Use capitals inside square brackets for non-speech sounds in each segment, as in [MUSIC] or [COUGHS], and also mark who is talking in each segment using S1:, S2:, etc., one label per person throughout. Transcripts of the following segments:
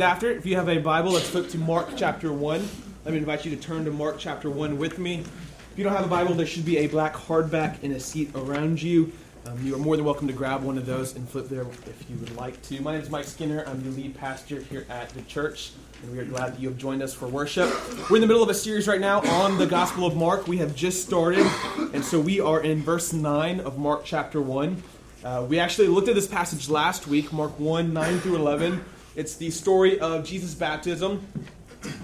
S1: After, if you have a Bible, let's flip to Mark chapter 1. Let me invite you to turn to Mark chapter 1 with me. If you don't have a Bible, there should be a black hardback in a seat around you. Um, you are more than welcome to grab one of those and flip there if you would like to. My name is Mike Skinner. I'm the lead pastor here at the church, and we are glad that you have joined us for worship. We're in the middle of a series right now on the Gospel of Mark. We have just started, and so we are in verse 9 of Mark chapter 1. Uh, we actually looked at this passage last week, Mark 1 9 through 11. It's the story of Jesus' baptism.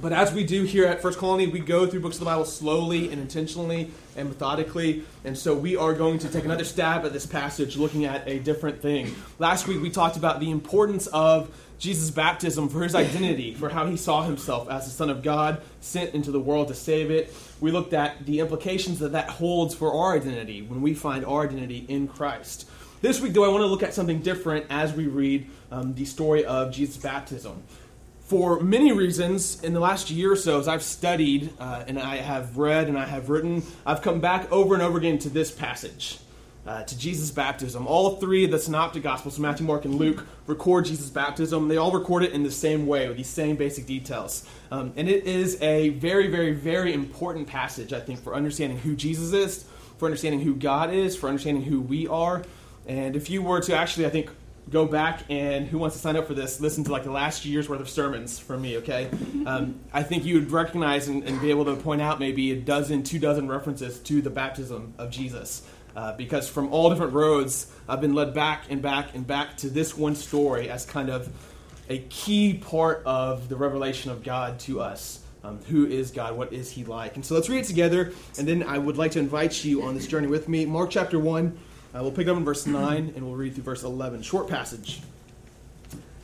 S1: But as we do here at First Colony, we go through books of the Bible slowly and intentionally and methodically. And so we are going to take another stab at this passage looking at a different thing. Last week we talked about the importance of Jesus' baptism for his identity, for how he saw himself as the Son of God sent into the world to save it. We looked at the implications that that holds for our identity when we find our identity in Christ. This week, though, I want to look at something different as we read um, the story of Jesus' baptism. For many reasons, in the last year or so, as I've studied uh, and I have read and I have written, I've come back over and over again to this passage. Uh, to Jesus' baptism. All three of the synoptic gospels, Matthew, Mark, and Luke, record Jesus' baptism. They all record it in the same way, with these same basic details. Um, and it is a very, very, very important passage, I think, for understanding who Jesus is, for understanding who God is, for understanding who we are, and if you were to actually, I think, go back and who wants to sign up for this, listen to like the last year's worth of sermons from me, okay? [LAUGHS] Um, I think you would recognize and, and, be able to point out maybe a dozen, two dozen references to the baptism of Jesus. Uh, because from all different roads, I've been led back and back and back to this one story as kind of a key part of the revelation of God to us. Um, who is God? What is He like? And so let's read it together, and then I would like to invite you on this journey with me. Mark chapter 1 uh, we'll pick up in verse 9 and we'll read through verse 11. Short passage.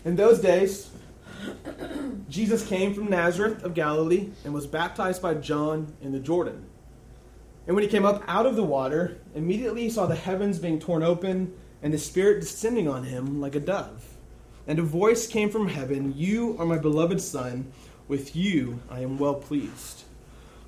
S1: In those days, Jesus came from Nazareth of Galilee and was baptized by John in the Jordan. And when he came up out of the water, immediately he saw the heavens being torn open and the Spirit descending on him like a dove. And a voice came from heaven You are my beloved Son, with you I am well pleased.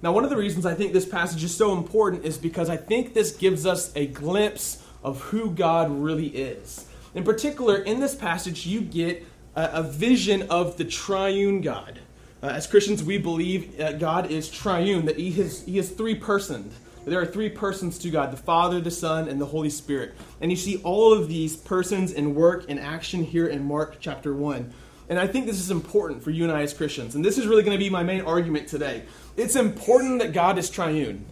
S1: Now, one of the reasons I think this passage is so important is because I think this gives us a glimpse of who God really is. In particular, in this passage, you get a, a vision of the triune God. Uh, as Christians, we believe uh, God is triune, that he is, he is three persons. There are three persons to God the Father, the Son, and the Holy Spirit. And you see all of these persons in work and action here in Mark chapter 1. And I think this is important for you and I as Christians. And this is really going to be my main argument today. It's important that God is triune.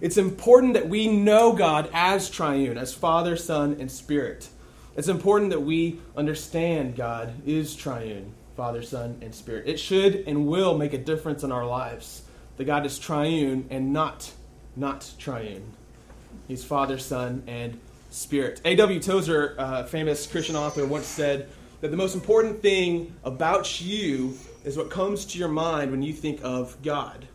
S1: It's important that we know God as triune, as Father, Son, and Spirit. It's important that we understand God is triune, Father, Son, and Spirit. It should and will make a difference in our lives. That God is triune and not not triune. He's Father, Son, and Spirit. A.W. Tozer, a famous Christian author, once said that the most important thing about you is what comes to your mind when you think of God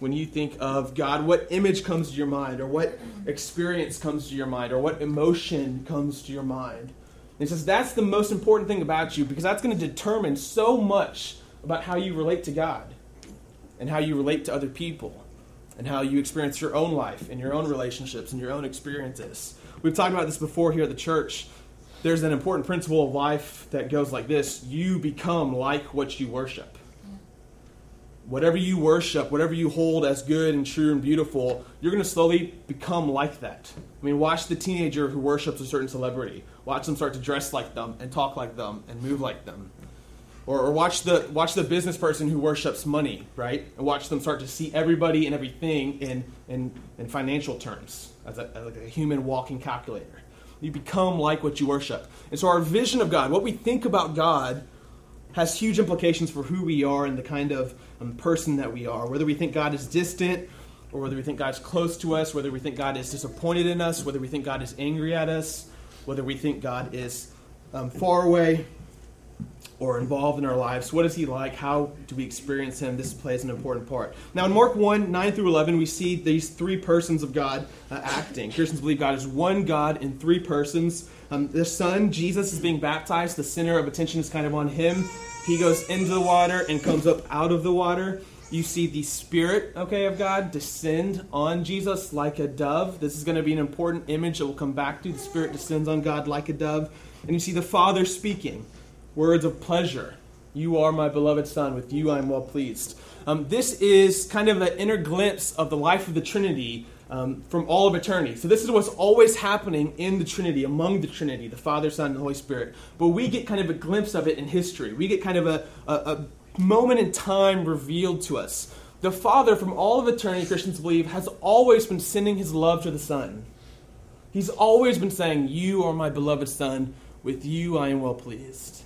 S1: when you think of God? What image comes to your mind, or what experience comes to your mind, or what emotion comes to your mind? And he says that's the most important thing about you because that's going to determine so much about how you relate to God and how you relate to other people and how you experience your own life and your own relationships and your own experiences. We've talked about this before here at the church. There's an important principle of life that goes like this you become like what you worship whatever you worship, whatever you hold as good and true and beautiful, you're going to slowly become like that. I mean, watch the teenager who worships a certain celebrity. Watch them start to dress like them and talk like them and move like them. Or, or watch the watch the business person who worships money, right? And watch them start to see everybody and everything in in, in financial terms as a, as a human walking calculator. You become like what you worship. And so our vision of God, what we think about God, has huge implications for who we are and the kind of um, person that we are. Whether we think God is distant, or whether we think God's close to us, whether we think God is disappointed in us, whether we think God is angry at us, whether we think God is um, far away or involved in our lives. What is He like? How do we experience Him? This plays an important part. Now, in Mark 1 9 through 11, we see these three persons of God uh, acting. Christians believe God is one God in three persons. Um, the Son, Jesus, is being baptized. The center of attention is kind of on Him. He goes into the water and comes up out of the water. You see the Spirit, okay, of God descend on Jesus like a dove. This is going to be an important image that we'll come back to. The Spirit descends on God like a dove. And you see the Father speaking words of pleasure, You are my beloved Son. With you I am well pleased. Um, this is kind of an inner glimpse of the life of the Trinity um, from all of eternity. So, this is what's always happening in the Trinity, among the Trinity, the Father, Son, and the Holy Spirit. But we get kind of a glimpse of it in history. We get kind of a, a, a moment in time revealed to us. The Father, from all of eternity, Christians believe, has always been sending his love to the Son. He's always been saying, You are my beloved Son. With you I am well pleased.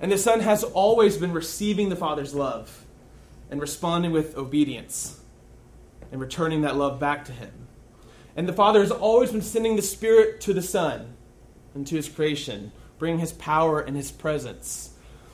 S1: And the Son has always been receiving the Father's love and responding with obedience and returning that love back to Him. And the Father has always been sending the Spirit to the Son and to His creation, bringing His power and His presence.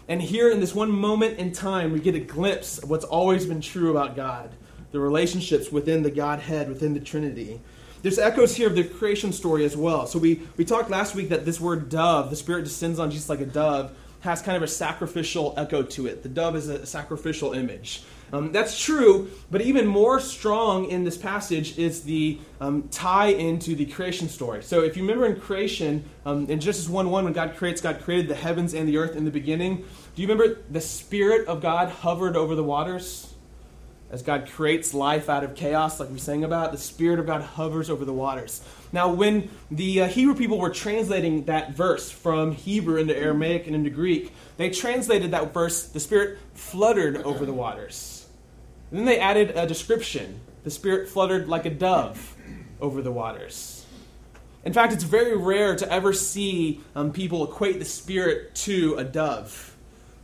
S1: And here in this one moment in time, we get a glimpse of what's always been true about God the relationships within the Godhead, within the Trinity. There's echoes here of the creation story as well. So we, we talked last week that this word dove, the Spirit descends on Jesus like a dove, has kind of a sacrificial echo to it. The dove is a sacrificial image. Um, that's true, but even more strong in this passage is the um, tie into the creation story. So if you remember in creation, um, in Genesis 1 1, when God creates, God created the heavens and the earth in the beginning. Do you remember the Spirit of God hovered over the waters? As God creates life out of chaos, like we sang about, the Spirit of God hovers over the waters. Now, when the uh, Hebrew people were translating that verse from Hebrew into Aramaic and into Greek, they translated that verse, the Spirit fluttered over the waters. And then they added a description the Spirit fluttered like a dove over the waters. In fact, it's very rare to ever see um, people equate the Spirit to a dove.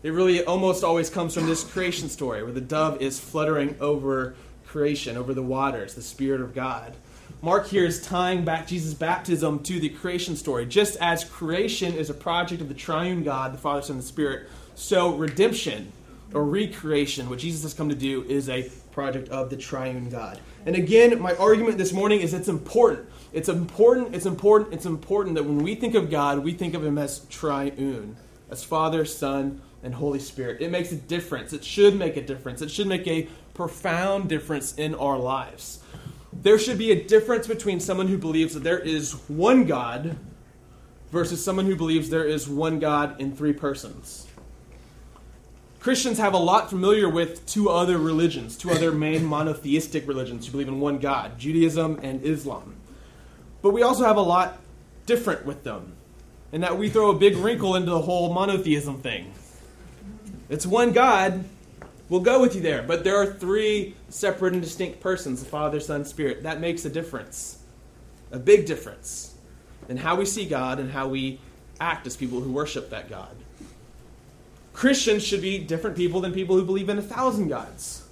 S1: It really almost always comes from this creation story where the dove is fluttering over creation, over the waters, the Spirit of God. Mark here is tying back Jesus' baptism to the creation story. Just as creation is a project of the triune God, the Father, Son, and the Spirit, so redemption or recreation, what Jesus has come to do, is a project of the triune God. And again, my argument this morning is it's important. It's important, it's important, it's important that when we think of God, we think of Him as triune, as Father, Son, and Holy Spirit. It makes a difference. It should make a difference. It should make a profound difference in our lives there should be a difference between someone who believes that there is one God versus someone who believes there is one God in three persons. Christians have a lot familiar with two other religions, two other [LAUGHS] main monotheistic religions who believe in one God Judaism and Islam. But we also have a lot different with them, in that we throw a big wrinkle into the whole monotheism thing. It's one God, We'll go with you there. But there are three separate and distinct persons the Father, Son, Spirit. That makes a difference. A big difference in how we see God and how we act as people who worship that God. Christians should be different people than people who believe in a thousand gods,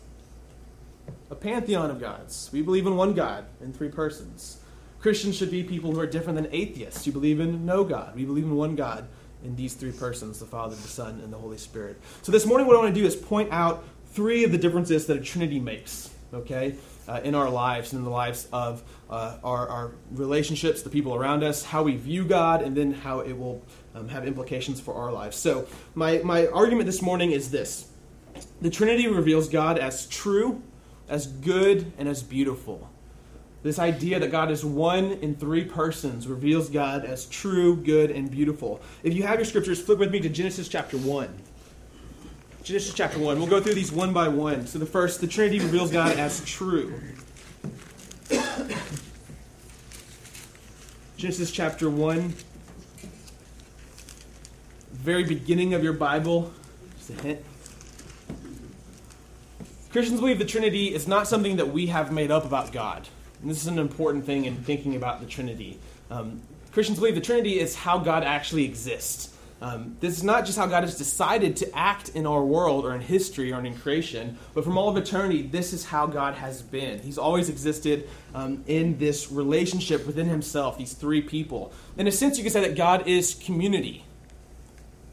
S1: a pantheon of gods. We believe in one God in three persons. Christians should be people who are different than atheists who believe in no God. We believe in one God in these three persons the Father, the Son, and the Holy Spirit. So this morning, what I want to do is point out three of the differences that a Trinity makes, okay, uh, in our lives and in the lives of uh, our, our, relationships, the people around us, how we view God, and then how it will um, have implications for our lives. So, my, my argument this morning is this the Trinity reveals God as true, as good, and as beautiful. This idea that God is one in three persons reveals God as true, good, and beautiful. If you have your scriptures, flip with me to Genesis chapter 1. Genesis chapter 1. We'll go through these one by one. So, the first, the Trinity reveals God as true. Genesis chapter 1. Very beginning of your Bible. Just a hint. Christians believe the Trinity is not something that we have made up about God. And this is an important thing in thinking about the Trinity. Um, Christians believe the Trinity is how God actually exists. Um, this is not just how God has decided to act in our world or in history or in creation, but from all of eternity, this is how God has been. He's always existed um, in this relationship within Himself, these three people. In a sense, you could say that God is community.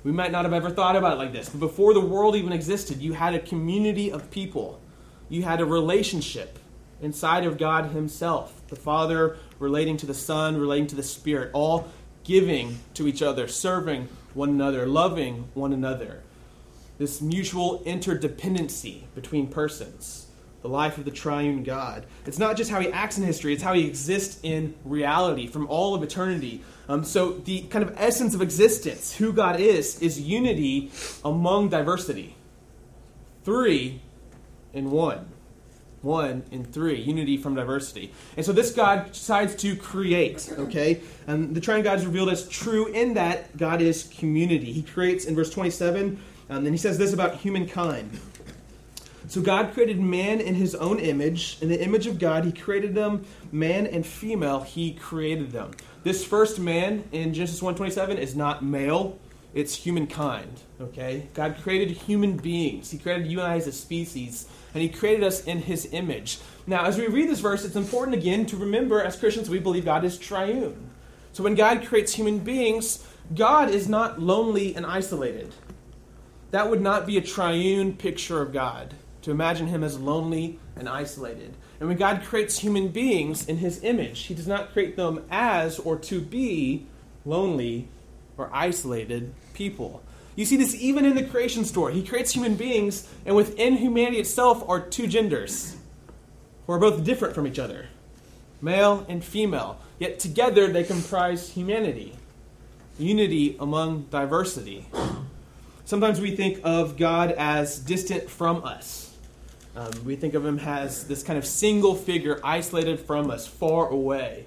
S1: We might not have ever thought about it like this, but before the world even existed, you had a community of people, you had a relationship inside of God Himself. The Father relating to the Son, relating to the Spirit, all giving to each other, serving one another, loving one another. This mutual interdependency between persons. The life of the triune God. It's not just how he acts in history, it's how he exists in reality from all of eternity. Um, so, the kind of essence of existence, who God is, is unity among diversity. Three in one. One in three. Unity from diversity. And so, this God decides to create, okay? And the triune God is revealed as true in that God is community. He creates in verse 27, um, and he says this about humankind. So God created man in his own image. In the image of God, he created them, man and female, he created them. This first man in Genesis 1:27 is not male, it's humankind, okay? God created human beings. He created you and I as a species, and he created us in his image. Now, as we read this verse, it's important again to remember as Christians we believe God is triune. So when God creates human beings, God is not lonely and isolated. That would not be a triune picture of God to imagine him as lonely and isolated. And when God creates human beings in his image, he does not create them as or to be lonely or isolated people. You see this even in the creation story. He creates human beings, and within humanity itself are two genders who are both different from each other male and female. Yet together they comprise humanity, unity among diversity. Sometimes we think of God as distant from us um, we think of him as this kind of single figure isolated from us, far away.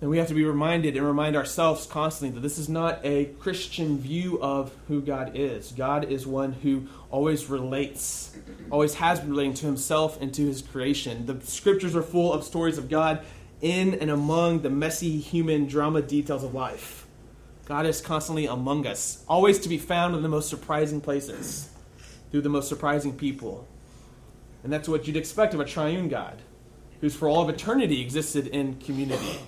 S1: And we have to be reminded and remind ourselves constantly that this is not a Christian view of who God is. God is one who always relates, always has been relating to himself and to his creation. The scriptures are full of stories of God in and among the messy human drama details of life. God is constantly among us, always to be found in the most surprising places, through the most surprising people. And that's what you'd expect of a triune God, who's for all of eternity existed in community,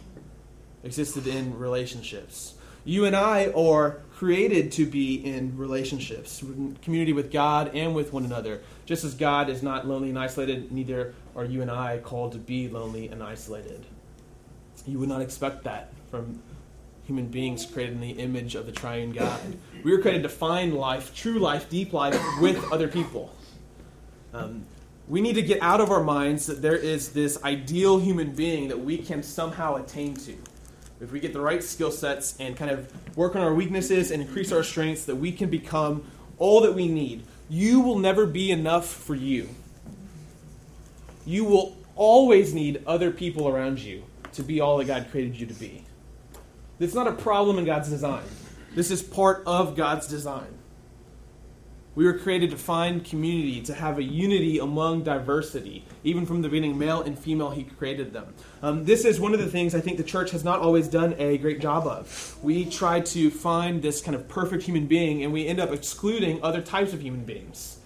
S1: existed in relationships. You and I are created to be in relationships, in community with God and with one another. Just as God is not lonely and isolated, neither are you and I called to be lonely and isolated. You would not expect that from human beings created in the image of the triune God. We were created to find life, true life, deep life, with other people. Um, we need to get out of our minds that there is this ideal human being that we can somehow attain to. If we get the right skill sets and kind of work on our weaknesses and increase our strengths, that we can become all that we need. You will never be enough for you. You will always need other people around you to be all that God created you to be. It's not a problem in God's design. This is part of God's design. We were created to find community, to have a unity among diversity. Even from the beginning, male and female, He created them. Um, this is one of the things I think the church has not always done a great job of. We try to find this kind of perfect human being, and we end up excluding other types of human beings.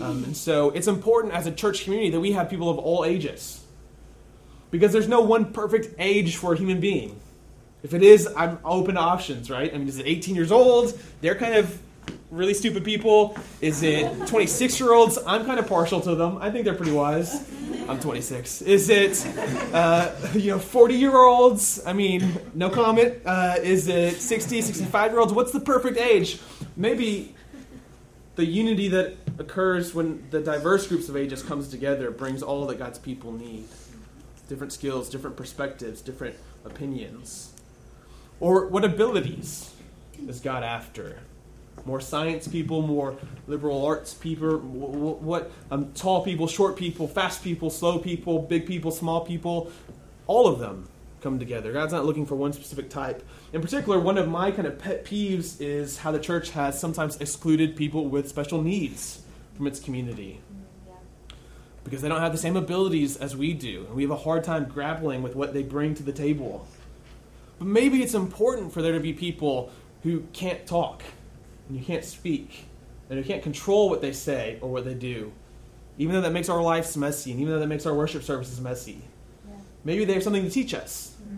S1: Um, and so it's important as a church community that we have people of all ages. Because there's no one perfect age for a human being. If it is, I'm open to options, right? I mean, is it 18 years old? They're kind of really stupid people? Is it 26 year olds? I'm kind of partial to them. I think they're pretty wise. I'm 26. Is it, uh, [LAUGHS] you know, 40 year olds? I mean, no comment. Uh, is it 60, 65 year olds? What's the perfect age? Maybe the unity that occurs when the diverse groups of ages comes together brings all that God's people need. Different skills, different perspectives, different opinions. Or what abilities is God after? More science people, more liberal arts people, what um, tall people, short people, fast people, slow people, big people, small people, all of them come together. God's not looking for one specific type. In particular, one of my kind of pet peeves is how the church has sometimes excluded people with special needs from its community. Because they don't have the same abilities as we do, and we have a hard time grappling with what they bring to the table. But maybe it's important for there to be people who can't talk and you can't speak, and you can't control what they say or what they do, even though that makes our lives messy, and even though that makes our worship services messy. Yeah. Maybe they have something to teach us. Mm-hmm.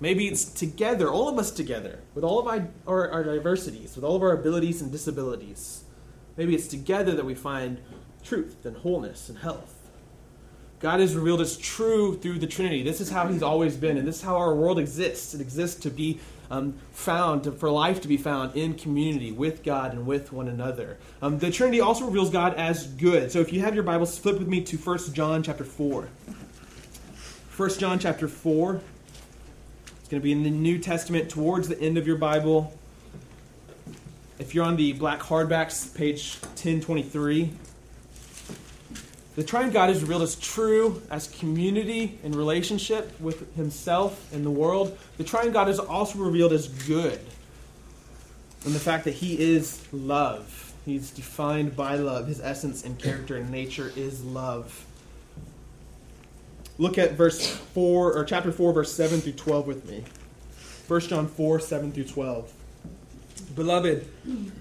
S1: Maybe it's together, all of us together, with all of our, our, our diversities, with all of our abilities and disabilities. Maybe it's together that we find truth and wholeness and health. God has revealed as true through the Trinity. This is how He's always been, and this is how our world exists. It exists to be um, found, to, for life to be found in community with God and with one another. Um, the Trinity also reveals God as good. So if you have your Bibles, flip with me to 1 John chapter 4. 1 John chapter 4. It's going to be in the New Testament towards the end of your Bible. If you're on the black hardbacks, page 1023. The triune God is revealed as true, as community and relationship with himself and the world. The triune God is also revealed as good. And the fact that he is love. He's defined by love. His essence and character and nature is love. Look at verse 4 or chapter 4 verse 7 through 12 with me. 1 John 4 7 through 12. Beloved,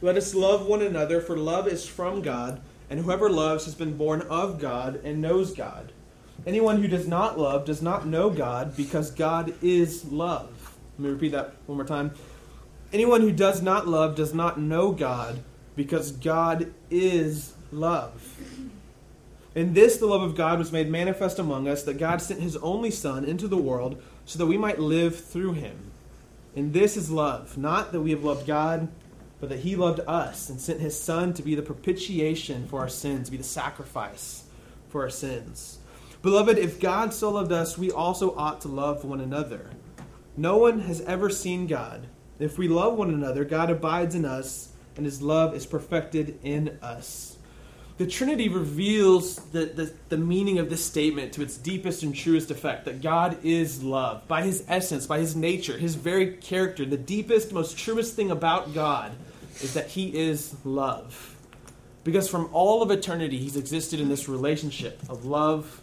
S1: let us love one another, for love is from God and whoever loves has been born of God and knows God. Anyone who does not love does not know God because God is love. Let me repeat that one more time. Anyone who does not love does not know God because God is love. In this, the love of God was made manifest among us that God sent his only Son into the world so that we might live through him. And this is love, not that we have loved God but that he loved us and sent his son to be the propitiation for our sins, to be the sacrifice for our sins. Beloved, if God so loved us, we also ought to love one another. No one has ever seen God. If we love one another, God abides in us, and his love is perfected in us. The Trinity reveals the, the, the, meaning of this statement to its deepest and truest effect that God is love. By his essence, by his nature, his very character, the deepest, most truest thing about God is that he is love. Because from all of eternity, he's existed in this relationship of love,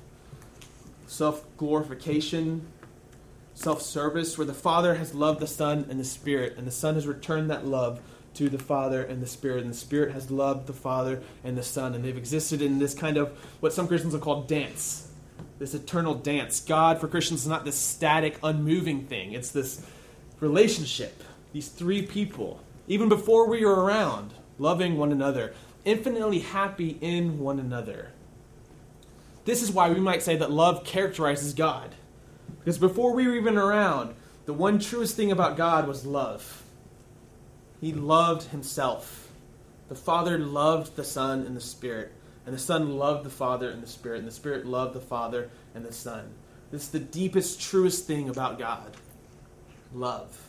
S1: self glorification, self service, where the Father has loved the Son and the Spirit, and the Son has returned that love to the Father and the Spirit, and the Spirit has loved the Father and the Son, and they've existed in this kind of what some Christians have called dance, this eternal dance. God for Christians is not this static, unmoving thing, it's this relationship, these three people even before we were around, loving one another, infinitely happy in one another. This is why we might say that love characterizes God. Because before we were even around, the one truest thing about God was love. He loved himself. The Father loved the Son and the Spirit, and the Son loved the Father and the Spirit, and the Spirit loved the Father and the Son. This is the deepest, truest thing about God love.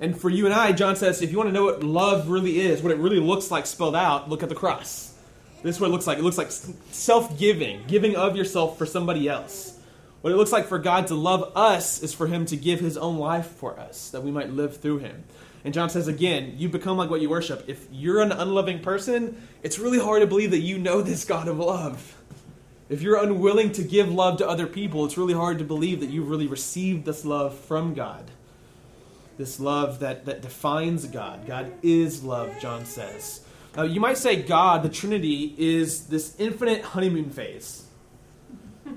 S1: And for you and I, John says, if you want to know what love really is, what it really looks like spelled out, look at the cross. This is what it looks like. It looks like self giving, giving of yourself for somebody else. What it looks like for God to love us is for Him to give His own life for us, that we might live through Him. And John says again, you become like what you worship. If you're an unloving person, it's really hard to believe that you know this God of love. If you're unwilling to give love to other people, it's really hard to believe that you've really received this love from God this love that, that defines God. God is love, John says. Uh, you might say God, the Trinity, is this infinite honeymoon phase.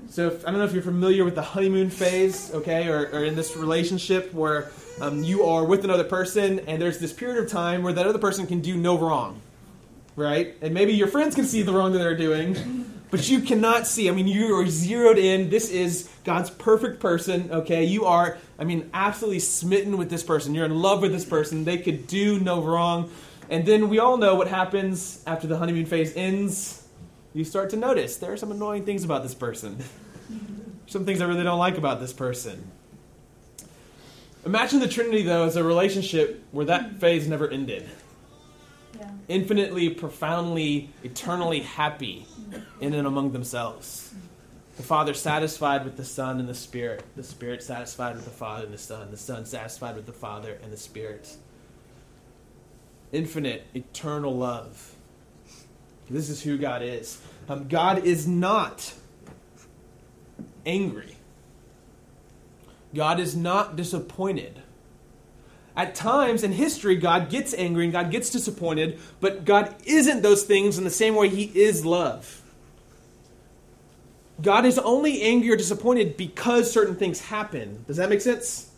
S1: So if, I don't know if you're familiar with the honeymoon phase, okay, or, or in this relationship where um, you are with another person and there's this period of time where that other person can do no wrong, right? And maybe your friends can see the wrong that they're doing, [LAUGHS] but you cannot see. I mean, you are zeroed in. This is God's perfect person, okay? You are, I mean, absolutely smitten with this person. You're in love with this person. They could do no wrong. And then we all know what happens after the honeymoon phase ends. You start to notice there are some annoying things about this person. some things I really don't like about this person. Imagine the Trinity, though, as a relationship where that phase never ended infinitely, profoundly, eternally happy in and among themselves. The Father satisfied with the Son and the Spirit, the Spirit satisfied with the Father and the Son, the Son satisfied with the Father and the Spirit. Infinite, eternal love. This is who God is. Um, God is not angry. God is not disappointed. At times in history, God gets angry and God gets disappointed, but God isn't those things in the same way He is love. God is only angry or disappointed because certain things happen. Does that make sense?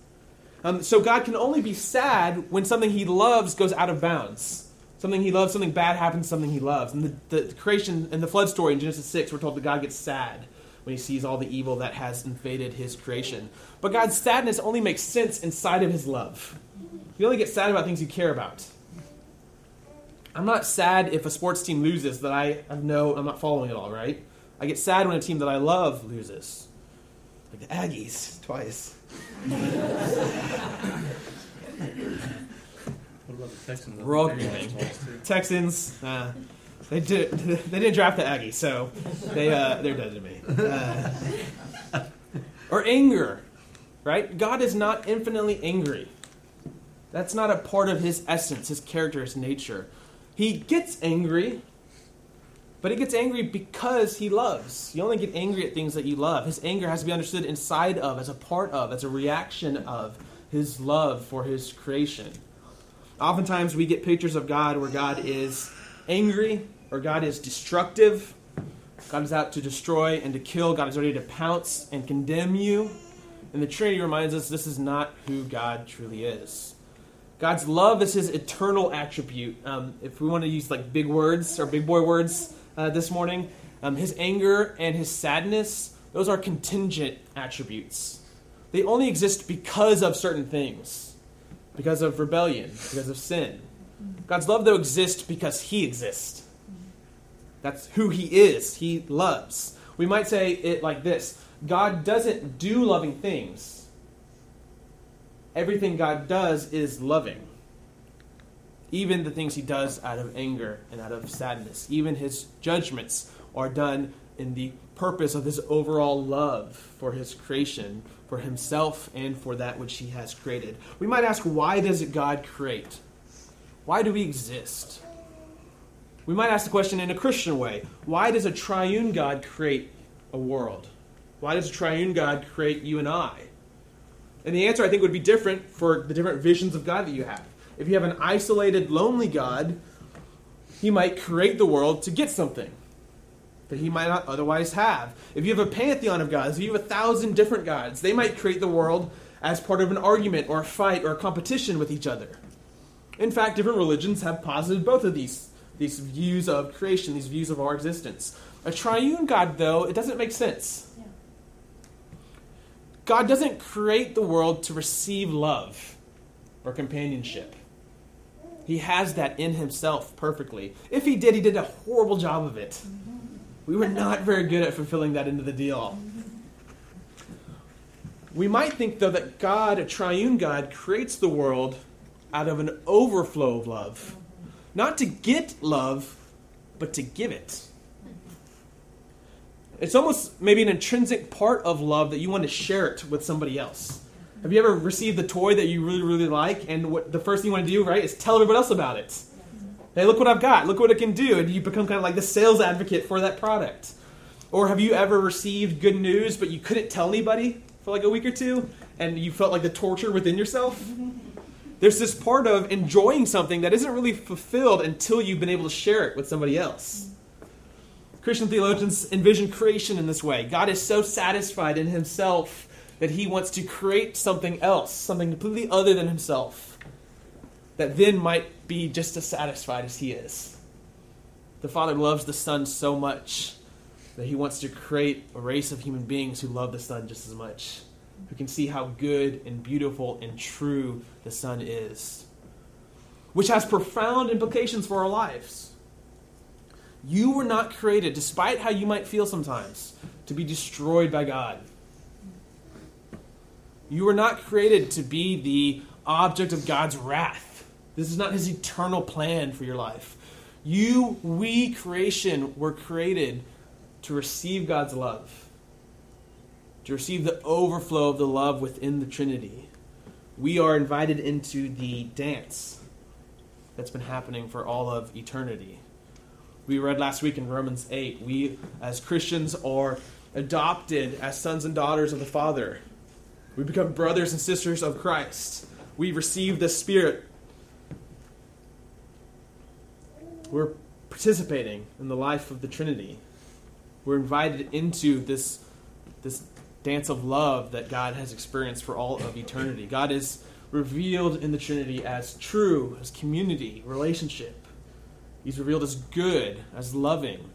S1: Um, so God can only be sad when something He loves goes out of bounds. Something He loves, something bad happens, something He loves. And the, the creation and the flood story in Genesis 6, we're told that God gets sad when he sees all the evil that has invaded his creation. But God's sadness only makes sense inside of his love. You only get sad about things you care about. I'm not sad if a sports team loses that I know I'm not following it all, right? I get sad when a team that I love loses. Like the Aggies, twice.
S2: What about the Texans?
S1: We're all grieving. Texans, uh, they did [LAUGHS] they didn't draft the Aggie, so they uh, they're dead to me. Uh, or anger, right? God is not infinitely angry. That's not a part of his essence, his character, his nature. He gets angry, but he gets angry because he loves. You only get angry at things that you love. His anger has to be understood inside of, as a part of, as a reaction of his love for his creation. Oftentimes we get pictures of God where God is angry or God is destructive. God is out to destroy and to kill. God is ready to pounce and condemn you. And the Trinity reminds us this is not who God truly is. God's love is his eternal attribute. Um, if we want to use like big words or big boy words uh, this morning, um, his anger and his sadness, those are contingent attributes. They only exist because of certain things, because of rebellion, because of sin. God's love, though, exists because he exists. That's who he is. He loves. We might say it like this God doesn't do loving things everything God does is loving. Even the things he does out of anger and out of sadness, even his judgments are done in the purpose of his overall love for his creation, for himself, and for that which he has created. We might ask, why does God create? Why do we exist? We might ask the question in a Christian way why does a triune God create a world? Why does a triune God create you and I? And the answer, I think, would be different for the different visions of God that you have. If you have an isolated, lonely God, he might create the world to get something that he might not otherwise have. If you have a pantheon of gods, if you have a thousand different gods, they might create the world as part of an argument or a fight or a competition with each other. In fact, different religions have posited both of these, these views of creation, these views of our existence. A triune God, though, it doesn't make sense. God doesn't create the world to receive love or companionship. He has that in himself perfectly. If he did, he did a horrible job of it. We were not very good at fulfilling that into the deal. We might think, though, that God, a triune God, creates the world out of an overflow of love. Not to get love, but to give it. It's almost maybe an intrinsic part of love that you want to share it with somebody else. Have you ever received the toy that you really, really like, and what the first thing you want to do, right, is tell everybody else about it? Hey, look what I've got. Look what it can do. And you become kind of like the sales advocate for that product. Or have you ever received good news, but you couldn't tell anybody for like a week or two, and you felt like the torture within yourself? There's this part of enjoying something that isn't really fulfilled until you've been able to share it with somebody else. Christian theologians envision creation in this way. God is so satisfied in himself that he wants to create something else, something completely other than himself, that then might be just as satisfied as he is. The Father loves the Son so much that he wants to create a race of human beings who love the Son just as much, who can see how good and beautiful and true the Son is, which has profound implications for our lives. You were not created, despite how you might feel sometimes, to be destroyed by God. You were not created to be the object of God's wrath. This is not his eternal plan for your life. You, we, creation, were created to receive God's love, to receive the overflow of the love within the Trinity. We are invited into the dance that's been happening for all of eternity. We read last week in Romans 8, we as Christians are adopted as sons and daughters of the Father. We become brothers and sisters of Christ. We receive the Spirit. We're participating in the life of the Trinity. We're invited into this, this dance of love that God has experienced for all of eternity. God is revealed in the Trinity as true, as community, relationship. He's revealed as good, as loving.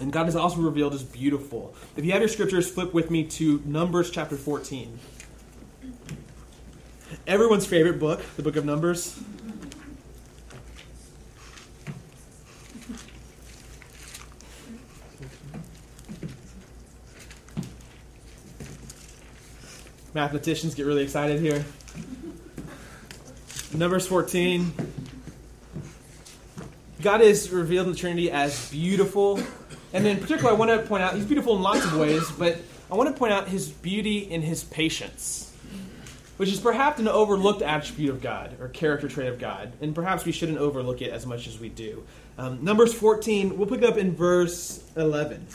S1: And God is also revealed as beautiful. If you have your scriptures, flip with me to Numbers chapter 14. Everyone's favorite book, the book of Numbers. Mathematicians get really excited here. Numbers 14. God is revealed in the Trinity as beautiful. And in particular, I want to point out he's beautiful in lots of ways, but I want to point out his beauty in his patience, which is perhaps an overlooked attribute of God or character trait of God. And perhaps we shouldn't overlook it as much as we do. Um, Numbers 14, we'll pick up in verse 11.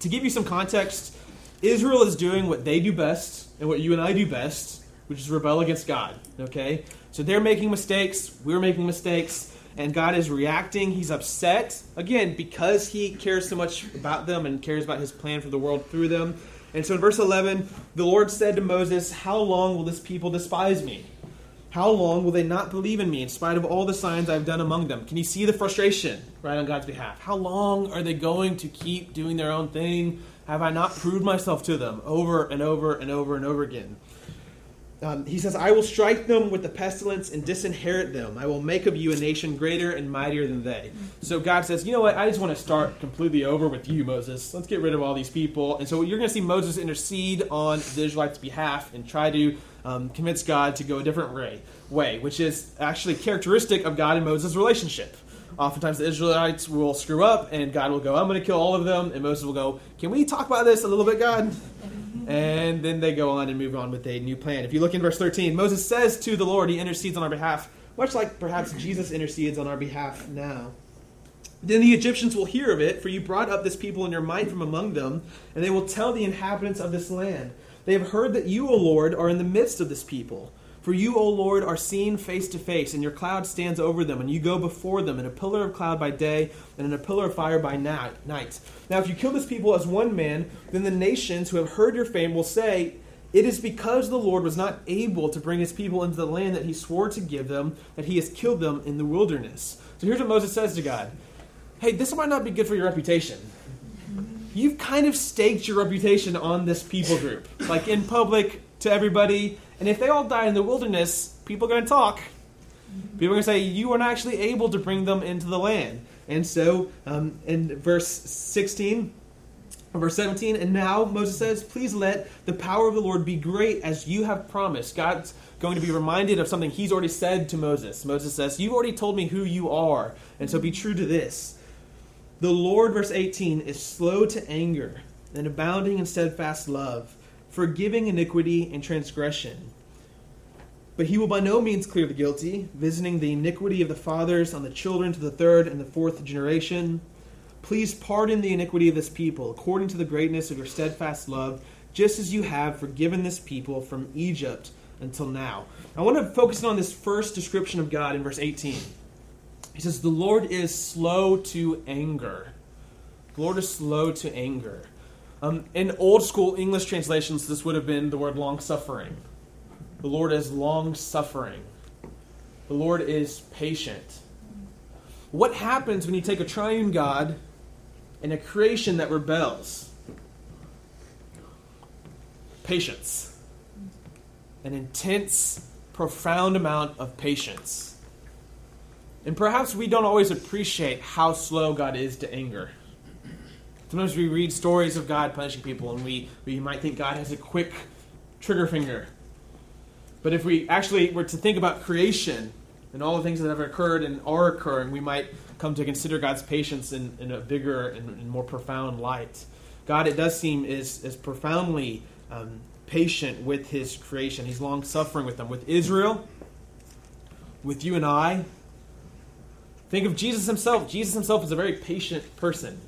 S1: To give you some context, Israel is doing what they do best and what you and I do best, which is rebel against God. Okay? So they're making mistakes, we're making mistakes, and God is reacting. He's upset, again, because he cares so much about them and cares about his plan for the world through them. And so in verse 11, the Lord said to Moses, How long will this people despise me? How long will they not believe in me in spite of all the signs I've done among them? Can you see the frustration right on God's behalf? How long are they going to keep doing their own thing? Have I not proved myself to them over and over and over and over again? Um, he says, I will strike them with the pestilence and disinherit them. I will make of you a nation greater and mightier than they. So God says, You know what? I just want to start completely over with you, Moses. Let's get rid of all these people. And so you're going to see Moses intercede on the Israelites' behalf and try to um, convince God to go a different way, way, which is actually characteristic of God and Moses' relationship. Oftentimes the Israelites will screw up and God will go, I'm going to kill all of them. And Moses will go, Can we talk about this a little bit, God? And then they go on and move on with a new plan. If you look in verse 13, Moses says to the Lord, He intercedes on our behalf, much like perhaps Jesus intercedes on our behalf now. Then the Egyptians will hear of it, for you brought up this people in your might from among them, and they will tell the inhabitants of this land. They have heard that you, O Lord, are in the midst of this people. For you, O Lord, are seen face to face, and your cloud stands over them, and you go before them in a pillar of cloud by day and in a pillar of fire by night. Now, if you kill this people as one man, then the nations who have heard your fame will say, It is because the Lord was not able to bring his people into the land that he swore to give them that he has killed them in the wilderness. So here's what Moses says to God Hey, this might not be good for your reputation you've kind of staked your reputation on this people group, like in public to everybody. And if they all die in the wilderness, people are going to talk. People are going to say, You weren't actually able to bring them into the land. And so, um, in verse 16, verse 17, and now Moses says, Please let the power of the Lord be great as you have promised. God's going to be reminded of something he's already said to Moses. Moses says, You've already told me who you are, and so be true to this. The Lord, verse 18, is slow to anger and abounding in steadfast love, forgiving iniquity and transgression. But he will by no means clear the guilty, visiting the iniquity of the fathers on the children to the third and the fourth generation. Please pardon the iniquity of this people, according to the greatness of your steadfast love, just as you have forgiven this people from Egypt until now. I want to focus on this first description of God in verse 18. He says, The Lord is slow to anger. The Lord is slow to anger. Um, in old school English translations, this would have been the word long suffering. The Lord is long suffering. The Lord is patient. What happens when you take a triune God and a creation that rebels? Patience. An intense, profound amount of patience. And perhaps we don't always appreciate how slow God is to anger. Sometimes we read stories of God punishing people and we, we might think God has a quick trigger finger. But if we actually were to think about creation and all the things that have occurred and are occurring, we might come to consider God's patience in, in a bigger and, and, more profound light. God, it does seem, is, is profoundly um, patient with his creation. He's long suffering with them. With Israel, with you and I, Think of Jesus himself. Jesus himself is a very patient person.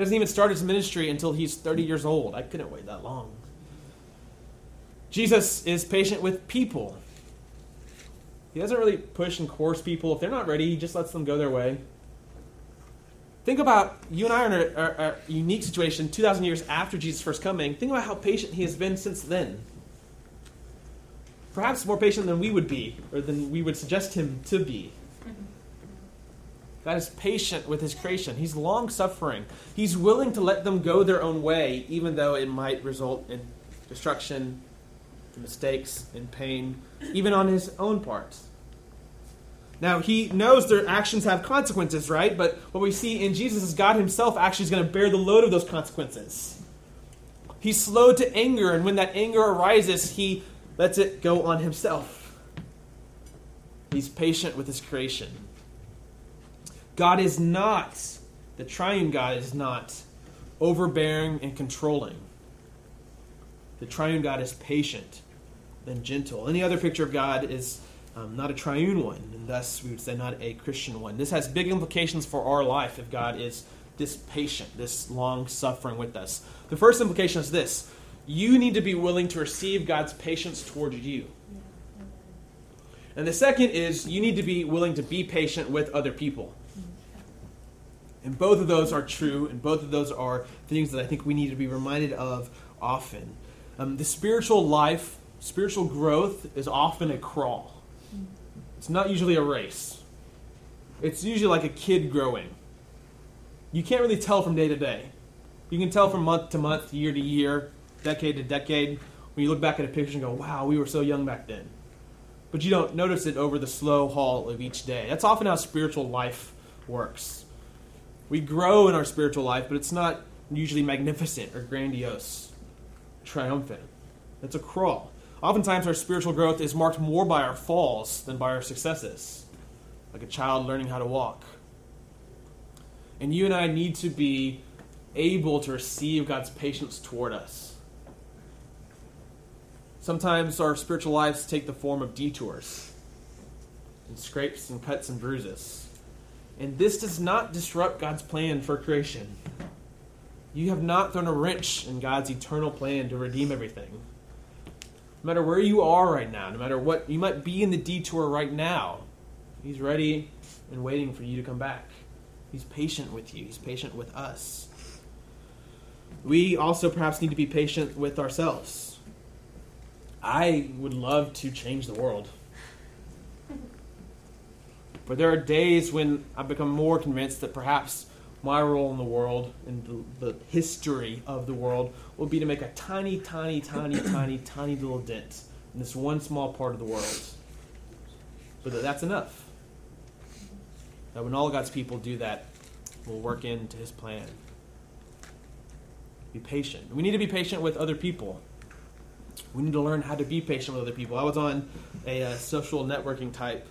S1: Doesn't even start his ministry until he's 30 years old. I couldn't wait that long. Jesus is patient with people. He doesn't really push and coerce people. If they're not ready, he just lets them go their way. Think about you and I are in a, a, a unique situation 2,000 years after Jesus' first coming. Think about how patient he has been since then. Perhaps more patient than we would be, or than we would suggest him to be. God is patient with his creation. He's long suffering. He's willing to let them go their own way, even though it might result in destruction, mistakes, and pain, even on his own part. Now, he knows their actions have consequences, right? But what we see in Jesus is God himself actually is going to bear the load of those consequences. He's slow to anger, and when that anger arises, he lets it go on himself. He's patient with his creation. God is not, the triune God is not overbearing and controlling. The triune God is patient and gentle. Any other picture of God is um, not a triune one, and thus we would say not a Christian one. This has big implications for our life if God is this patient, this long suffering with us. The first implication is this you need to be willing to receive God's patience towards you. And the second is you need to be willing to be patient with other people. And both of those are true, and both of those are things that I think we need to be reminded of often. Um, the spiritual life, spiritual growth, is often a crawl. It's not usually a race. It's usually like a kid growing. You can't really tell from day to day. You can tell from month to month, year to year, decade to decade, when you look back at a picture and go, wow, we were so young back then. But you don't notice it over the slow haul of each day. That's often how spiritual life works. We grow in our spiritual life, but it's not usually magnificent or grandiose, triumphant. It's a crawl. Oftentimes, our spiritual growth is marked more by our falls than by our successes, like a child learning how to walk. And you and I need to be able to receive God's patience toward us. Sometimes our spiritual lives take the form of detours and scrapes and cuts and bruises. And this does not disrupt God's plan for creation. You have not thrown a wrench in God's eternal plan to redeem everything. No matter where you are right now, no matter what you might be in the detour right now, He's ready and waiting for you to come back. He's patient with you, He's patient with us. We also perhaps need to be patient with ourselves. I would love to change the world. But there are days when I've become more convinced that perhaps my role in the world and the, the history of the world will be to make a tiny, tiny, tiny, [COUGHS] tiny, tiny little dent in this one small part of the world. But that that's enough. That when all God's people do that, we'll work into his plan. Be patient. We need to be patient with other people. We need to learn how to be patient with other people. I was on a uh, social networking type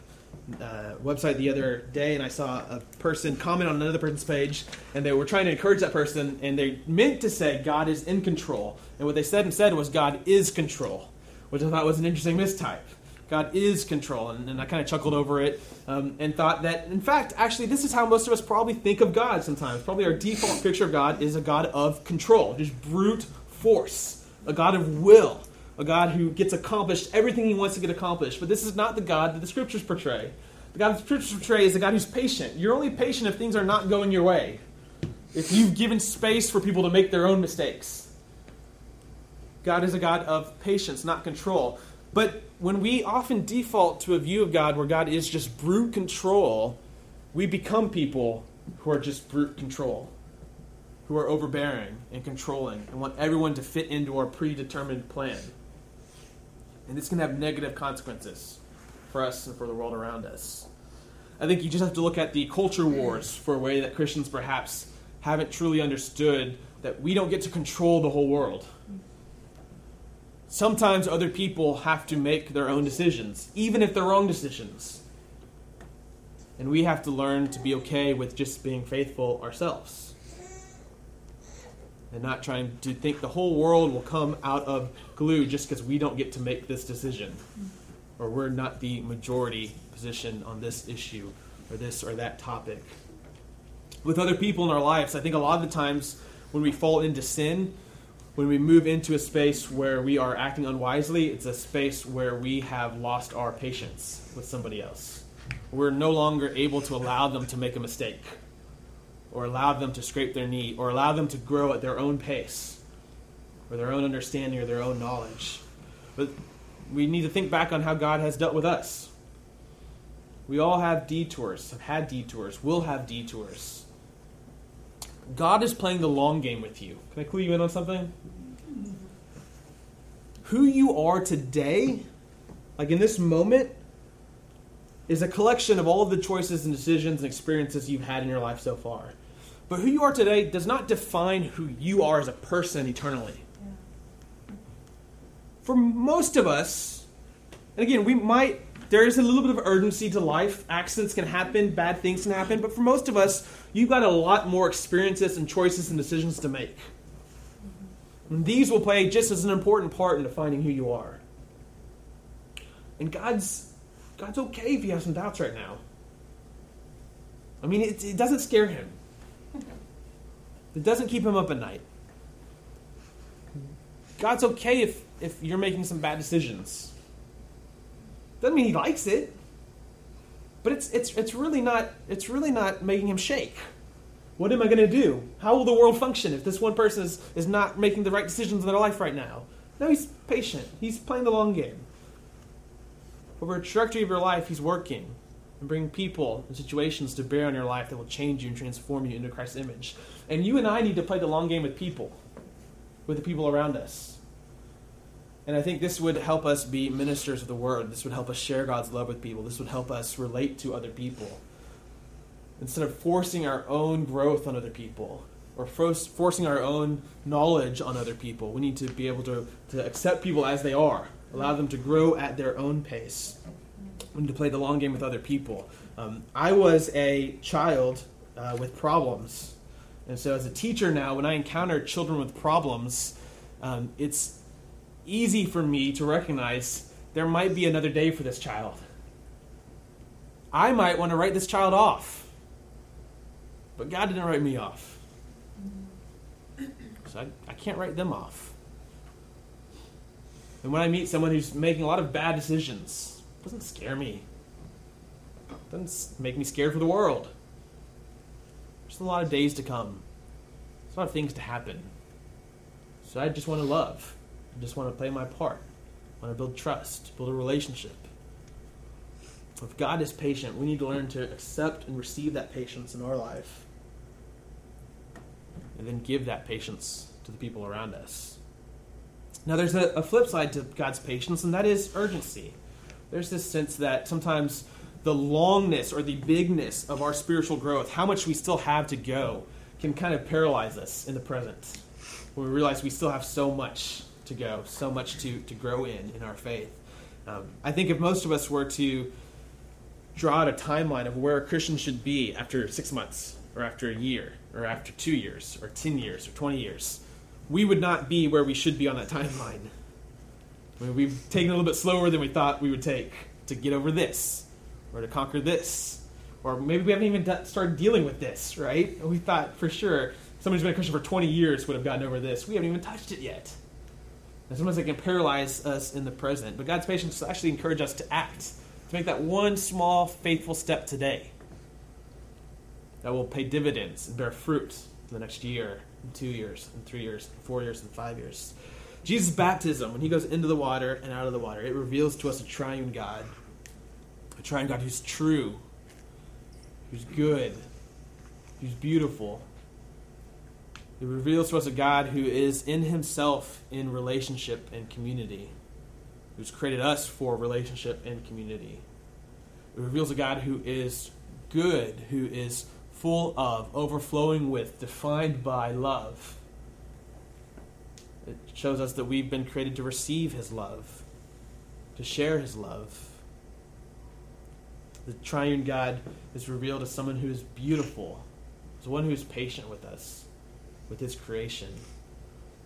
S1: uh, website the other day, and I saw a person comment on another person's page, and they were trying to encourage that person, and they meant to say God is in control, and what they said instead was God is control, which I thought was an interesting mistype. God is control, and, and I kind of chuckled over it um, and thought that, in fact, actually, this is how most of us probably think of God sometimes. Probably our default picture of God is a God of control, just brute force, a God of will a God who gets accomplished everything he wants to get accomplished. But this is not the God that the scriptures portray. The God the scriptures portray is a God who's patient. You're only patient if things are not going your way, if you've given space for people to make their own mistakes. God is a God of patience, not control. But when we often default to a view of God where God is just brute control, we become people who are just brute control, who are overbearing and controlling and want everyone to fit into our predetermined plan. And this can have negative consequences for us and for the world around us. I think you just have to look at the culture wars for a way that Christians perhaps haven't truly understood that we don't get to control the whole world. Sometimes other people have to make their own decisions, even if they're wrong decisions. And we have to learn to be okay with just being faithful ourselves and not trying to think the whole world will come out of glue just because we don't get to make this decision or we're not the majority position on this issue or this or that topic. With other people in our lives, I think a lot of the times when we fall into sin, when we move into a space where we are acting unwisely, it's a space where we have lost our patience with somebody else. We're no longer able to allow them to make a mistake or allow them to scrape their knee, or allow them to grow at their own pace, or their own understanding, or their own knowledge. But we need to think back on how God has dealt with us. We all have detours, have had detours, will have detours. God is playing the long game with you. Can I clue you in on something? Who you are today, like in this moment, is a collection of all of the choices and decisions and experiences you've had in your life so far. But who you are today does not define who you are as a person eternally. For most of us, and again, we might, there is a little bit of urgency to life. Accidents can happen, bad things can happen, but for most of us, you've got a lot more experiences and choices and decisions to make. And these will play just as an important part in defining who you are. And God's God's okay if you have some doubts right now. I mean, it, it doesn't scare him. It doesn't keep him up at night. God's okay if, if you're making some bad decisions. Doesn't mean he likes it. But it's, it's, it's, really not, it's really not making him shake. What am I going to do? How will the world function if this one person is, is not making the right decisions in their life right now? No, he's patient. He's playing the long game. Over a trajectory of your life, he's working and bring people and situations to bear on your life that will change you and transform you into Christ's image. And you and I need to play the long game with people, with the people around us. And I think this would help us be ministers of the word. This would help us share God's love with people. This would help us relate to other people. Instead of forcing our own growth on other people or forcing our own knowledge on other people, we need to be able to, to accept people as they are, allow them to grow at their own pace. Need to play the long game with other people. Um, I was a child uh, with problems. And so, as a teacher now, when I encounter children with problems, um, it's easy for me to recognize there might be another day for this child. I might want to write this child off. But God didn't write me off. So I, I can't write them off. And when I meet someone who's making a lot of bad decisions, doesn't scare me. It doesn't make me scared for the world. There's a lot of days to come. There's a lot of things to happen. So I just want to love. I just want to play my part. I want to build trust, build a relationship. If God is patient, we need to learn to accept and receive that patience in our life. And then give that patience to the people around us. Now, there's a, a flip side to God's patience, and that is urgency. There's this sense that sometimes the longness or the bigness of our spiritual growth, how much we still have to go, can kind of paralyze us in the present. When we realize we still have so much to go, so much to, to grow in in our faith. Um, I think if most of us were to draw out a timeline of where a Christian should be after six months, or after a year, or after two years, or 10 years, or 20 years, we would not be where we should be on that [LAUGHS] timeline. I mean, we've taken a little bit slower than we thought we would take to get over this, or to conquer this, or maybe we haven't even started dealing with this, right? We thought for sure somebody who's been a Christian for 20 years would have gotten over this. We haven't even touched it yet. And sometimes it can paralyze us in the present. But God's patience actually encourage us to act, to make that one small, faithful step today that will pay dividends and bear fruit in the next year, and two years, and three years, four years, and five years. Jesus' baptism, when he goes into the water and out of the water, it reveals to us a triune God. A triune God who's true, who's good, who's beautiful, it reveals to us a God who is in himself in relationship and community, who's created us for relationship and community. It reveals a God who is good, who is full of, overflowing with, defined by love. It shows us that we've been created to receive his love, to share his love. The triune God is revealed as someone who is beautiful, as one who is patient with us with his creation.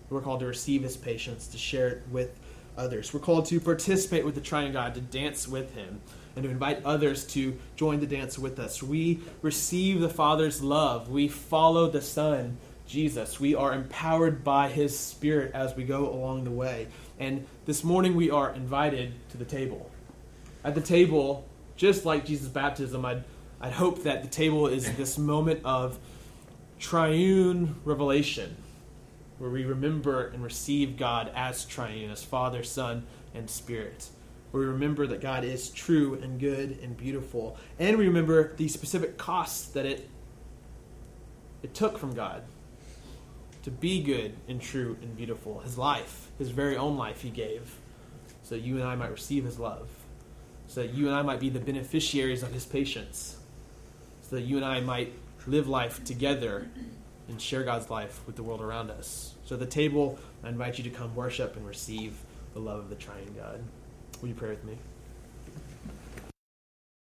S1: We're called to receive his patience, to share it with others. We're called to participate with the triune God, to dance with him, and to invite others to join the dance with us. We receive the Father's love. We follow the Son, Jesus. We are empowered by his Spirit as we go along the way. And this morning we are invited to the table. At the table, just like Jesus' baptism, I'd, I'd hope that the table is this moment of triune revelation, where we remember and receive God as triune, as Father, Son, and Spirit. where we remember that God is true and good and beautiful, and we remember the specific costs that it it took from God to be good and true and beautiful. His life, his very own life, he gave, so you and I might receive his love, so that you and I might be the beneficiaries of his patience, so that you and I might live life together and share God's life with the world around us. So, at the table, I invite you to come worship and receive the love of the triune God. Will you pray with me?